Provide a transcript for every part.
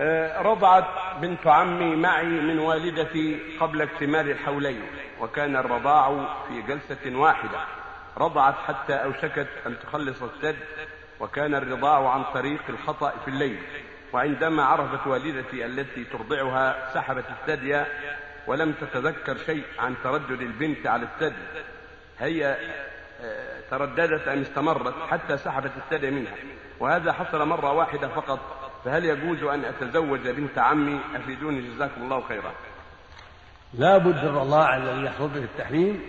آه، رضعت بنت عمي معي من والدتي قبل اكتمال الحولين وكان الرضاع في جلسة واحدة. رضعت حتى أوشكت أن تخلص الثدي وكان الرضاع عن طريق الخطأ في الليل. وعندما عرفت والدتي التي ترضعها سحبت الثدي ولم تتذكر شيء عن تردد البنت على الثدي هي آه، ترددت أن استمرت حتى سحبت الثدي منها. وهذا حصل مرة واحدة فقط. فهل يجوز أن أتزوج بنت عمي أفيدوني جزاكم الله خيرا؟ لا بد في الرضاعة الذي يحصل به التحريم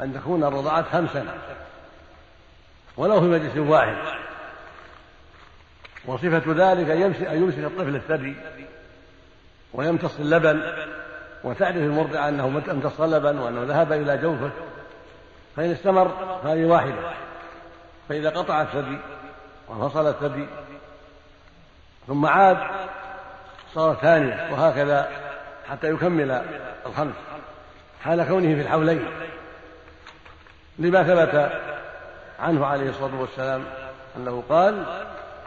أن تكون الرضاعة خمسا ولو في مجلس واحد. وصفة ذلك أن يمسك الطفل الثدي ويمتص اللبن وتعرف المرضعة أنه امتص اللبن وأنه ذهب إلى جوفه فإن استمر فهذه واحدة. فإذا قطع الثدي وفصل الثدي ثم عاد صارت ثانية وهكذا حتى يكمل الخمس. حال كونه في الحولين. لما ثبت عنه عليه الصلاة والسلام أنه قال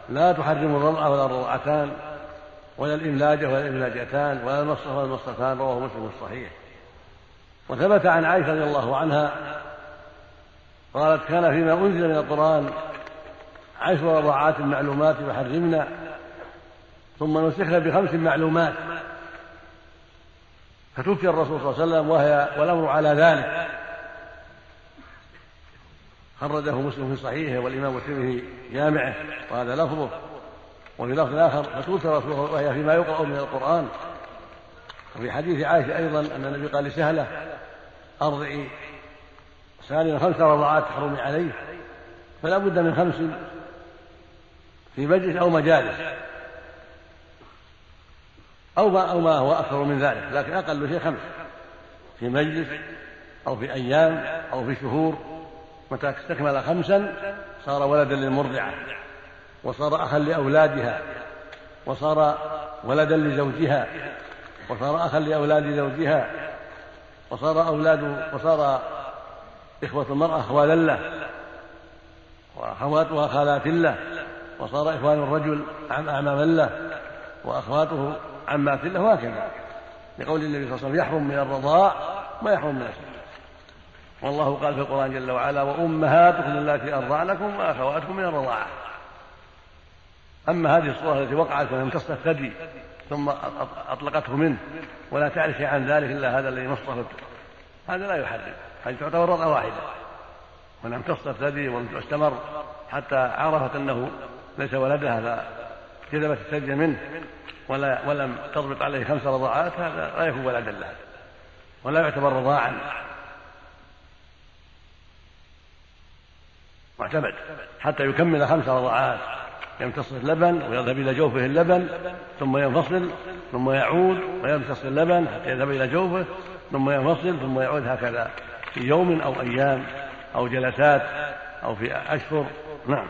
لا تحرم الرضعة ولا الرضعتان ولا الإملاجة ولا الإملاجتان ولا المصة ولا المصتان رواه مسلم الصحيح. وثبت عن عائشة رضي الله عنها قالت كان فيما أنزل من القرآن عشر رضعات معلومات يحرمنا ثم نسخنا بخمس معلومات. فتوفي الرسول صلى الله عليه وسلم وهي والأمر على ذلك. خرجه مسلم في صحيحه والإمام الترمذي جامعه وهذا لفظه. وفي لفظ آخر فتوفي الرسول وهي فيما يقرأ من القرآن. وفي حديث عائشة أيضا أن النبي قال لسهلة أرضعي سالم خمس رضعات تحرمي عليه فلا بد من خمس في مجلس أو مجالس. أو ما أو ما هو أكثر من ذلك لكن أقل شيء خمس. في مجلس أو في أيام أو في شهور. متى استكمل خمسا صار ولدا للمرضعة وصار أخا لأولادها وصار ولدا لزوجها وصار أخا لأولاد زوجها وصار أولاد وصار إخوة المرأة أخوالا له وأخواتها خالات له وصار إخوان الرجل أعماما له وأخواته عمات له وهكذا. لقول النبي صلى الله عليه وسلم يحرم من الرضاع ما يحرم من السنة والله قال في القرآن جل وعلا وأمهاتكم اللاتي أرضعنكم وأخواتكم من الرضاعة. أما هذه الصورة التي وقعت ولم الثدي ثم أطلقته منه ولا تعرف عن ذلك إلا هذا الذي مصطفى هذا لا يحرم هذه تعتبر رضعة واحدة. ولم الثدي ولم استمر حتى عرفت أنه ليس ولدها فجذبت الثدي منه ولا ولم تضبط عليه خمس رضاعات هذا لا يكون ولدا لها ولا يعتبر رضاعا. معتمد. حتى يكمل خمس رضعات يمتص اللبن ويذهب إلى جوفه اللبن ثم ينفصل ثم يعود ويمتص اللبن حتى يذهب إلى جوفه ثم ينفصل ثم يعود هكذا في يوم أو أيام أو جلسات أو في أشهر. نعم.